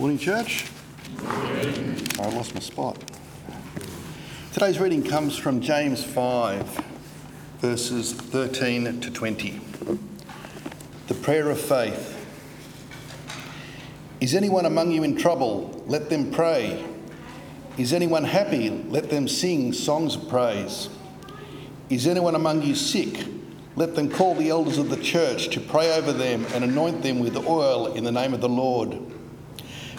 Morning, church. I lost my spot. Today's reading comes from James 5, verses 13 to 20. The prayer of faith. Is anyone among you in trouble? Let them pray. Is anyone happy? Let them sing songs of praise. Is anyone among you sick? Let them call the elders of the church to pray over them and anoint them with oil in the name of the Lord.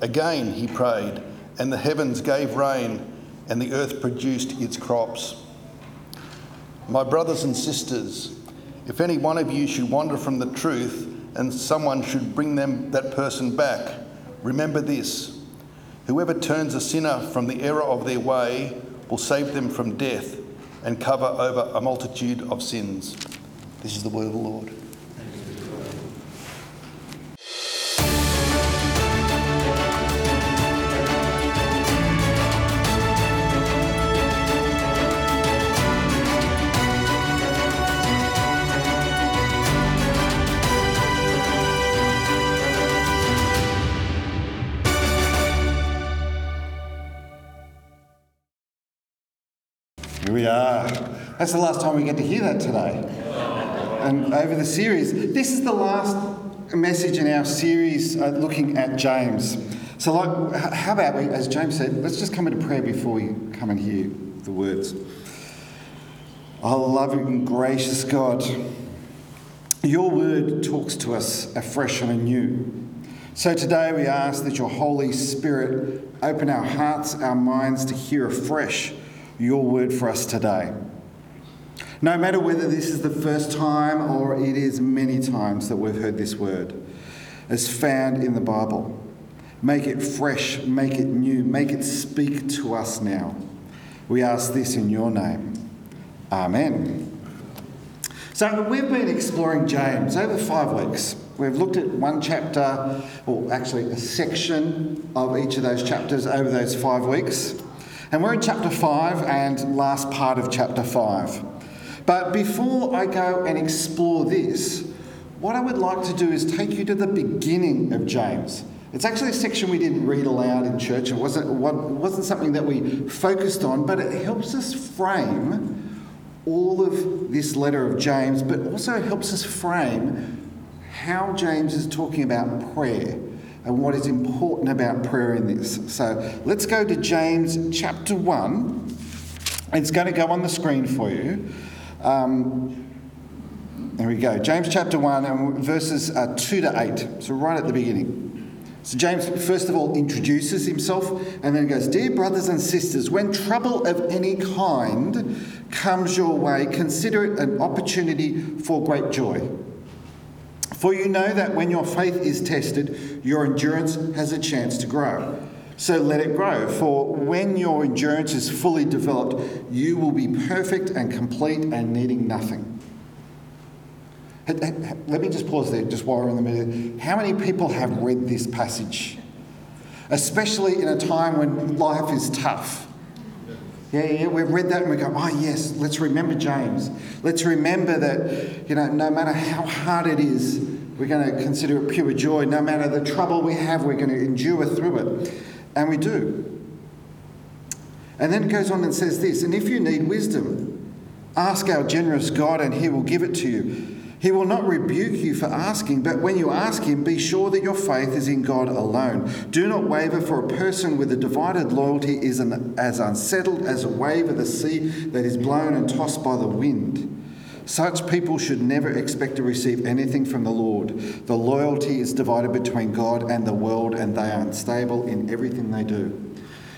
Again he prayed, and the heavens gave rain, and the earth produced its crops. My brothers and sisters, if any one of you should wander from the truth, and someone should bring them that person back, remember this. Whoever turns a sinner from the error of their way will save them from death and cover over a multitude of sins. This is the word of the Lord. Here we are. That's the last time we get to hear that today. And over the series, this is the last message in our series uh, looking at James. So, like, how about we, as James said, let's just come into prayer before we come and hear the words. Oh, loving and gracious God, your word talks to us afresh and anew. So today we ask that your Holy Spirit open our hearts, our minds to hear afresh your word for us today. No matter whether this is the first time or it is many times that we've heard this word, as found in the Bible, make it fresh, make it new, make it speak to us now. We ask this in your name. Amen. So, we've been exploring James over five weeks. We've looked at one chapter, or actually a section of each of those chapters over those five weeks. And we're in chapter 5 and last part of chapter 5. But before I go and explore this, what I would like to do is take you to the beginning of James. It's actually a section we didn't read aloud in church. It wasn't, wasn't something that we focused on, but it helps us frame all of this letter of James, but also helps us frame how James is talking about prayer and what is important about prayer in this. So let's go to James chapter 1. It's going to go on the screen for you. Um, there we go. James chapter 1 and verses uh, 2 to 8. So, right at the beginning. So, James, first of all, introduces himself and then goes, Dear brothers and sisters, when trouble of any kind comes your way, consider it an opportunity for great joy. For you know that when your faith is tested, your endurance has a chance to grow. So let it grow, for when your endurance is fully developed, you will be perfect and complete and needing nothing. Let me just pause there, just while we're in the middle. How many people have read this passage? Especially in a time when life is tough. Yeah, yeah, we've read that and we go, oh, yes, let's remember James. Let's remember that, you know, no matter how hard it is, we're going to consider it pure joy. No matter the trouble we have, we're going to endure through it. And we do. And then it goes on and says this And if you need wisdom, ask our generous God and he will give it to you. He will not rebuke you for asking, but when you ask him, be sure that your faith is in God alone. Do not waver, for a person with a divided loyalty is an, as unsettled as a wave of the sea that is blown and tossed by the wind. Such people should never expect to receive anything from the Lord. The loyalty is divided between God and the world, and they are unstable in everything they do.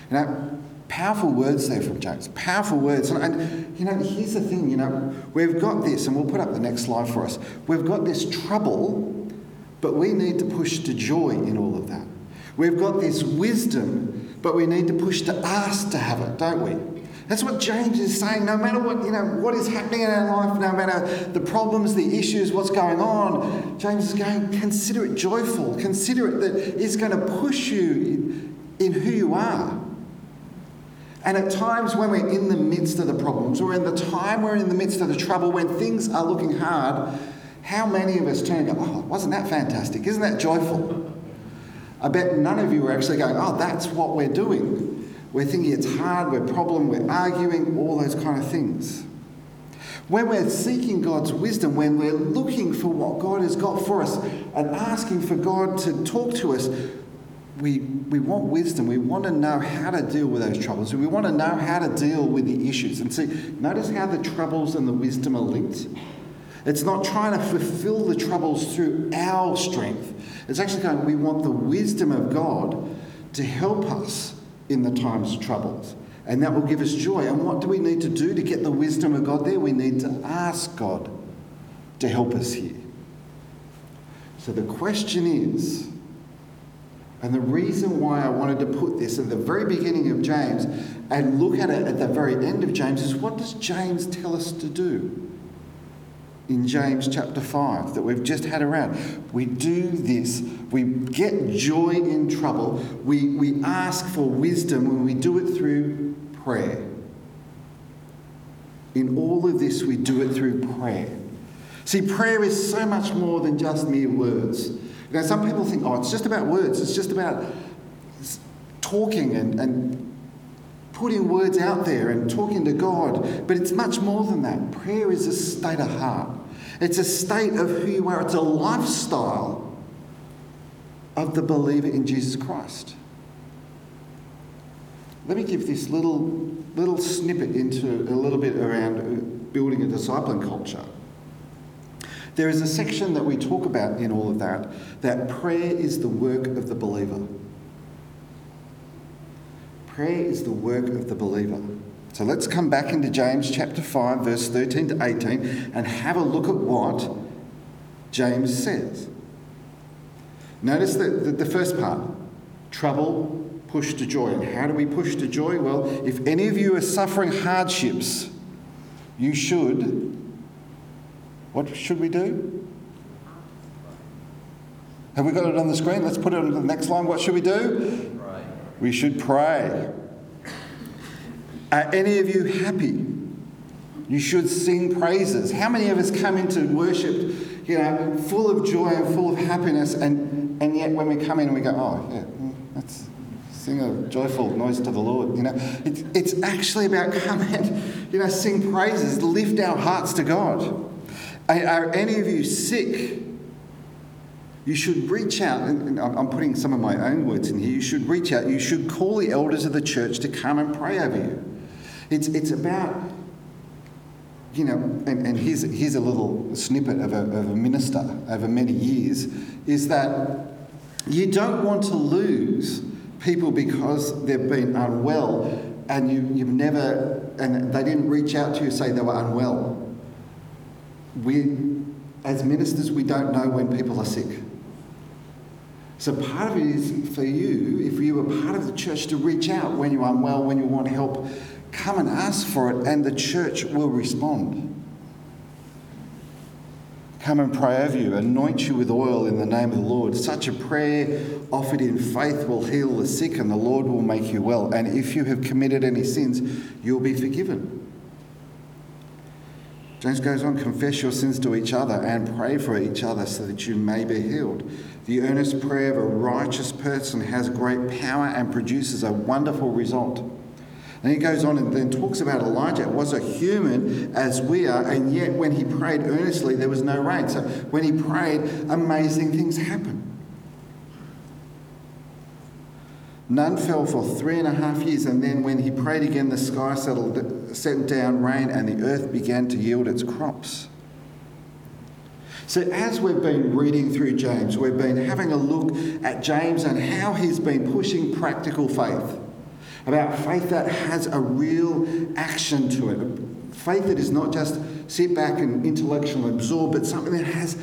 Now, powerful words there from James. Powerful words. And, and, you know, here's the thing, you know, we've got this, and we'll put up the next slide for us. We've got this trouble, but we need to push to joy in all of that. We've got this wisdom, but we need to push to ask to have it, don't we? That's what James is saying. No matter what, you know, what is happening in our life, no matter the problems, the issues, what's going on, James is going, consider it joyful. Consider it that it's going to push you in, in who you are. And at times when we're in the midst of the problems, or in the time we're in the midst of the trouble, when things are looking hard, how many of us turn and go, oh, wasn't that fantastic? Isn't that joyful? I bet none of you are actually going, oh, that's what we're doing. We're thinking it's hard, we're problem, we're arguing, all those kind of things. When we're seeking God's wisdom, when we're looking for what God has got for us and asking for God to talk to us, we, we want wisdom. We want to know how to deal with those troubles. We want to know how to deal with the issues. And see, notice how the troubles and the wisdom are linked. It's not trying to fulfill the troubles through our strength. It's actually going, we want the wisdom of God to help us in the times of troubles. And that will give us joy. And what do we need to do to get the wisdom of God there? We need to ask God to help us here. So the question is, and the reason why I wanted to put this at the very beginning of James and look at it at the very end of James is what does James tell us to do? in James chapter 5 that we've just had around. We do this, we get joy in trouble, we, we ask for wisdom when we do it through prayer. In all of this, we do it through prayer. See, prayer is so much more than just mere words. Know, some people think, oh, it's just about words, it's just about talking and, and putting words out there and talking to God, but it's much more than that. Prayer is a state of heart, it's a state of who you are, it's a lifestyle of the believer in Jesus Christ. Let me give this little, little snippet into a little bit around uh, building a discipling culture. There is a section that we talk about in all of that that prayer is the work of the believer. Prayer is the work of the believer. So let's come back into James chapter 5, verse 13 to 18, and have a look at what James says. Notice the, the, the first part trouble, push to joy. And how do we push to joy? Well, if any of you are suffering hardships, you should. What should we do? Have we got it on the screen? Let's put it on the next line. What should we do? We should pray. Are any of you happy? You should sing praises. How many of us come into worship, you know, full of joy and full of happiness, and, and yet when we come in we go, oh, yeah, let's sing a joyful noise to the Lord. You know, it's, it's actually about coming, you know, sing praises, lift our hearts to God. Are, any of you sick? You should reach out, and I'm putting some of my own words in here. You should reach out. You should call the elders of the church to come and pray over you. It's, it's about, you know, and, and here's, here's a little snippet of a, of a minister over many years is that you don't want to lose people because they've been unwell and you, you've never, and they didn't reach out to you say they were unwell. We, as ministers, we don't know when people are sick. So part of it is for you, if you are part of the church, to reach out when you're unwell, when you want help, come and ask for it, and the church will respond. Come and pray over you, anoint you with oil in the name of the Lord. Such a prayer offered in faith will heal the sick, and the Lord will make you well. And if you have committed any sins, you'll be forgiven. James goes on, confess your sins to each other and pray for each other so that you may be healed. The earnest prayer of a righteous person has great power and produces a wonderful result. And he goes on and then talks about Elijah was a human as we are, and yet when he prayed earnestly, there was no rain. So when he prayed, amazing things happened. None fell for three and a half years, and then when he prayed again, the sky settled, sent down rain, and the earth began to yield its crops. So, as we've been reading through James, we've been having a look at James and how he's been pushing practical faith. About faith that has a real action to it. Faith that is not just sit back and intellectually absorb, but something that has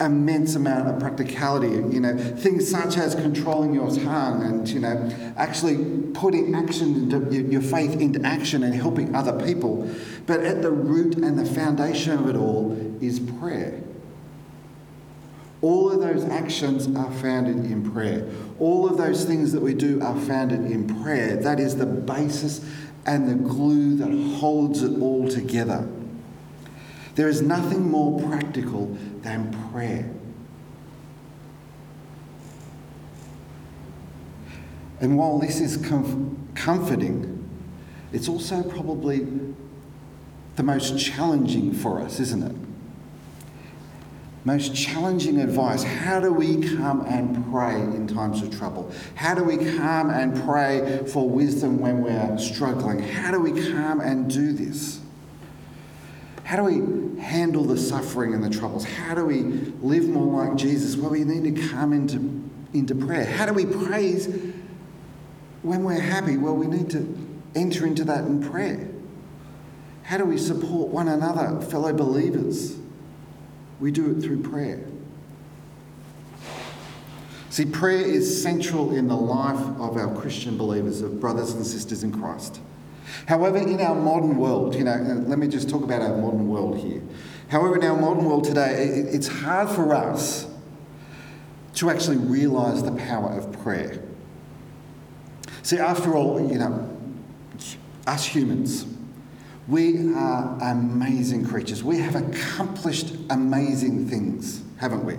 immense amount of practicality. You know, things such as controlling your tongue and you know actually putting action into your faith into action and helping other people. But at the root and the foundation of it all is prayer. All of those actions are founded in prayer. All of those things that we do are founded in prayer. That is the basis and the glue that holds it all together. There is nothing more practical than prayer. And while this is comf- comforting, it's also probably the most challenging for us, isn't it? Most challenging advice. How do we come and pray in times of trouble? How do we come and pray for wisdom when we're struggling? How do we come and do this? How do we handle the suffering and the troubles? How do we live more like Jesus? Well, we need to come into, into prayer. How do we praise when we're happy? Well, we need to enter into that in prayer. How do we support one another, fellow believers? We do it through prayer. See, prayer is central in the life of our Christian believers, of brothers and sisters in Christ. However, in our modern world, you know, uh, let me just talk about our modern world here. However, in our modern world today, it's hard for us to actually realise the power of prayer. See, after all, you know, us humans, we are amazing creatures. We have accomplished amazing things, haven't we?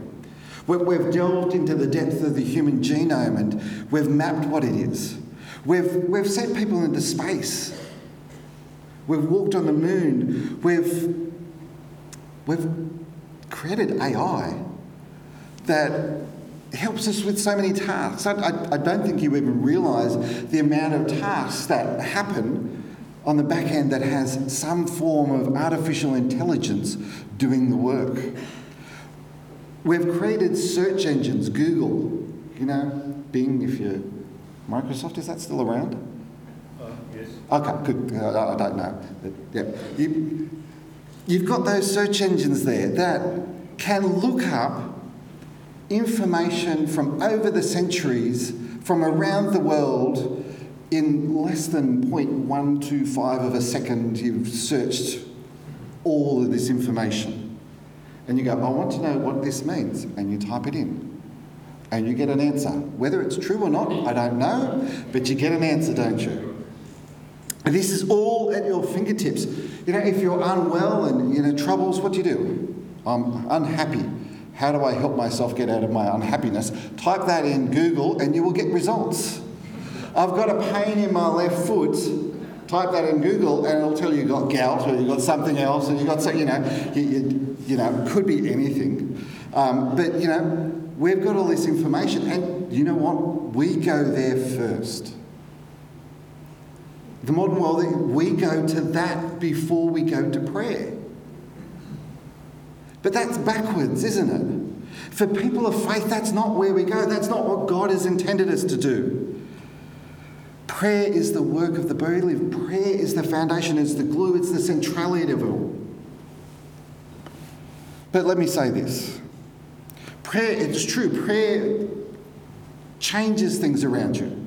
We've delved into the depth of the human genome and we've mapped what it is. We've, we've sent people into space. We've walked on the moon. We've, we've created AI that helps us with so many tasks. I, I, I don't think you even realise the amount of tasks that happen on the back end that has some form of artificial intelligence doing the work. We've created search engines, Google, you know, Bing, if you're Microsoft, is that still around? Uh, yes. Okay, good. Uh, I don't know. But, yeah. You, you've got those search engines there that can look up information from over the centuries from around the world in less than 0.125 of a second. You've searched all of this information. And you go, I want to know what this means. And you type it in and you get an answer. Whether it's true or not, I don't know, but you get an answer, don't you? And this is all at your fingertips. You know, if you're unwell and you know troubles, what do you do? I'm unhappy. How do I help myself get out of my unhappiness? Type that in Google and you will get results. I've got a pain in my left foot. Type that in Google and it'll tell you you've got gout or you've got something else and you've got, so, you know, you, you, you know, could be anything. Um, but, you know, we've got all this information and you know what? We go there first. The modern world, we go to that before we go to prayer. But that's backwards, isn't it? For people of faith, that's not where we go. That's not what God has intended us to do. Prayer is the work of the believer. Prayer is the foundation, it's the glue, it's the centrality of it all. But let me say this prayer, it's true, prayer changes things around you.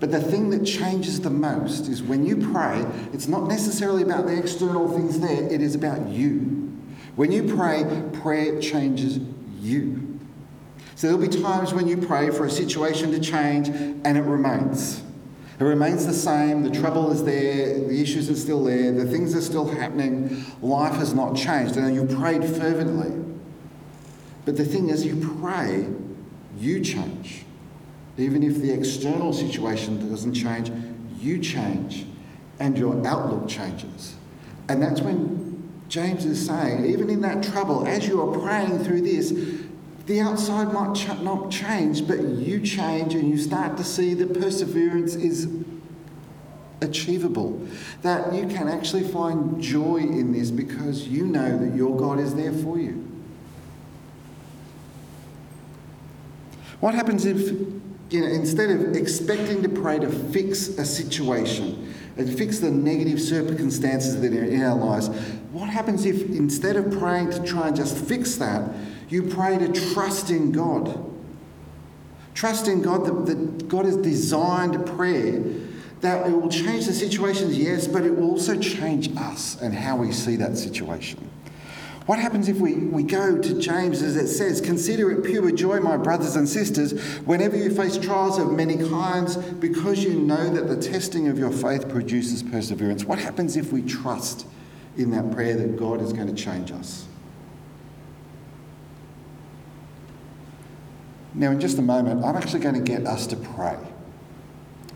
But the thing that changes the most is when you pray, it's not necessarily about the external things there, it is about you. When you pray, prayer changes you. So there'll be times when you pray for a situation to change and it remains. It remains the same, the trouble is there, the issues are still there, the things are still happening, life has not changed, and you prayed fervently. But the thing is, you pray, you change. Even if the external situation doesn't change, you change and your outlook changes. And that's when James is saying, even in that trouble, as you are praying through this, the outside might ch- not change, but you change and you start to see that perseverance is achievable. That you can actually find joy in this because you know that your God is there for you. What happens if, you know, instead of expecting to pray to fix a situation and fix the negative circumstances that are in our lives. What happens if instead of praying to try and just fix that, you pray to trust in God? Trust in God that, that God has designed prayer that it will change the situations, yes, but it will also change us and how we see that situation. What happens if we, we go to James as it says, Consider it pure joy, my brothers and sisters, whenever you face trials of many kinds, because you know that the testing of your faith produces perseverance. What happens if we trust in that prayer that God is going to change us? Now, in just a moment, I'm actually going to get us to pray.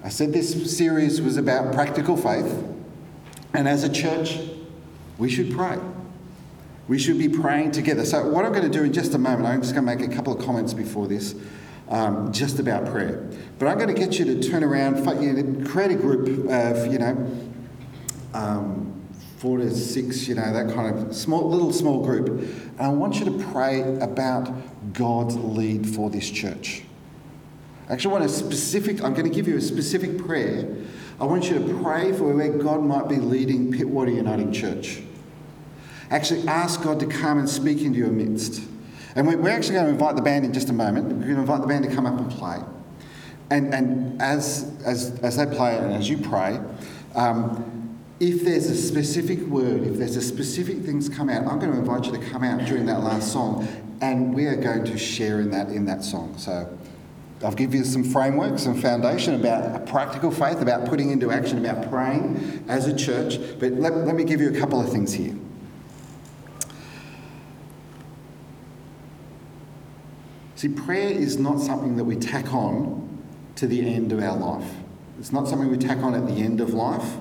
I said this series was about practical faith, and as a church, we should pray. We should be praying together. So, what I'm going to do in just a moment, I'm just going to make a couple of comments before this, um, just about prayer. But I'm going to get you to turn around, create a group of, you know, um, four to six, you know, that kind of small, little small group. And I want you to pray about God's lead for this church. I actually want a specific, I'm going to give you a specific prayer. I want you to pray for where God might be leading Pittwater Uniting Church. Actually, ask God to come and speak into your midst. And we're actually going to invite the band in just a moment. We're going to invite the band to come up and play. And, and as, as, as they play and as you pray, um, if there's a specific word, if there's a specific things come out, I'm going to invite you to come out during that last song, and we are going to share in that in that song. So I'll give you some framework, some foundation about a practical faith, about putting into action, about praying as a church. But let, let me give you a couple of things here. See, prayer is not something that we tack on to the end of our life. It's not something we tack on at the end of life.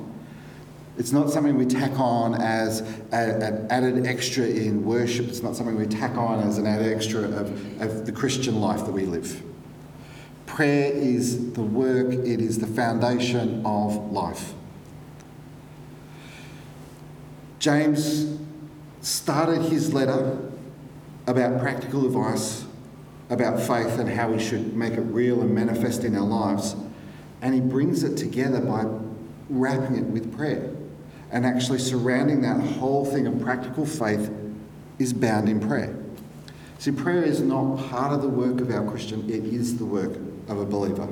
It's not something we tack on as an added extra in worship. It's not something we tack on as an added extra of, of the Christian life that we live. Prayer is the work, it is the foundation of life. James started his letter about practical advice about faith and how we should make it real and manifest in our lives. And he brings it together by wrapping it with prayer. And actually, surrounding that whole thing of practical faith is bound in prayer. See, prayer is not part of the work of our Christian, it is the work of a believer.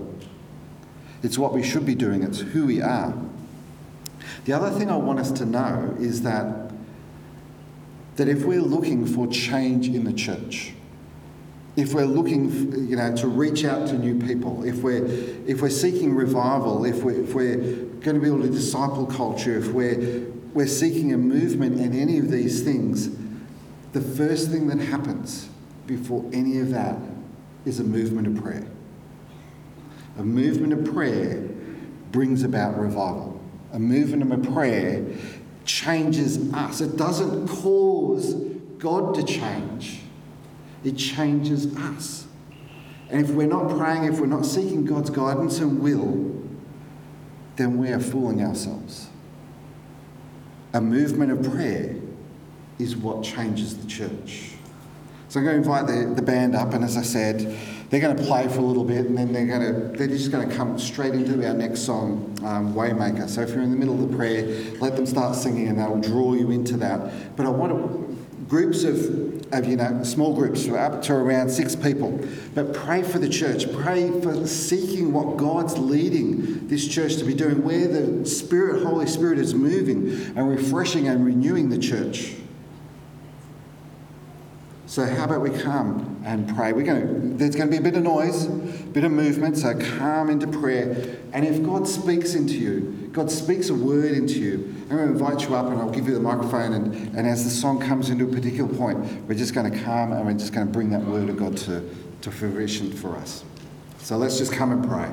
It's what we should be doing, it's who we are. The other thing I want us to know is that, that if we're looking for change in the church, if we're looking you know, to reach out to new people, if we're, if we're seeking revival, if we're, if we're going to be able to disciple culture, if we're, we're seeking a movement in any of these things, the first thing that happens before any of that is a movement of prayer. A movement of prayer brings about revival. A movement of prayer changes us. It doesn't cause God to change it changes us. And if we're not praying, if we're not seeking God's guidance and will, then we are fooling ourselves. A movement of prayer is what changes the church. So I'm going to invite the, the band up, and as I said, they're going to play for a little bit, and then they're going to they're just going to come straight into our next song, um, Waymaker. So if you're in the middle of the prayer, let them start singing, and they'll draw you into that. But I want to, groups of of, you know, small groups up to around six people. But pray for the church. Pray for seeking what God's leading this church to be doing, where the Spirit, Holy Spirit, is moving and refreshing and renewing the church. So how about we come and pray? We're going to, there's going to be a bit of noise, a bit of movement, so come into prayer. And if God speaks into you, God speaks a word into you, I'm going to invite you up and I'll give you the microphone. And, and as the song comes into a particular point, we're just going to come and we're just going to bring that word of God to, to fruition for us. So let's just come and pray.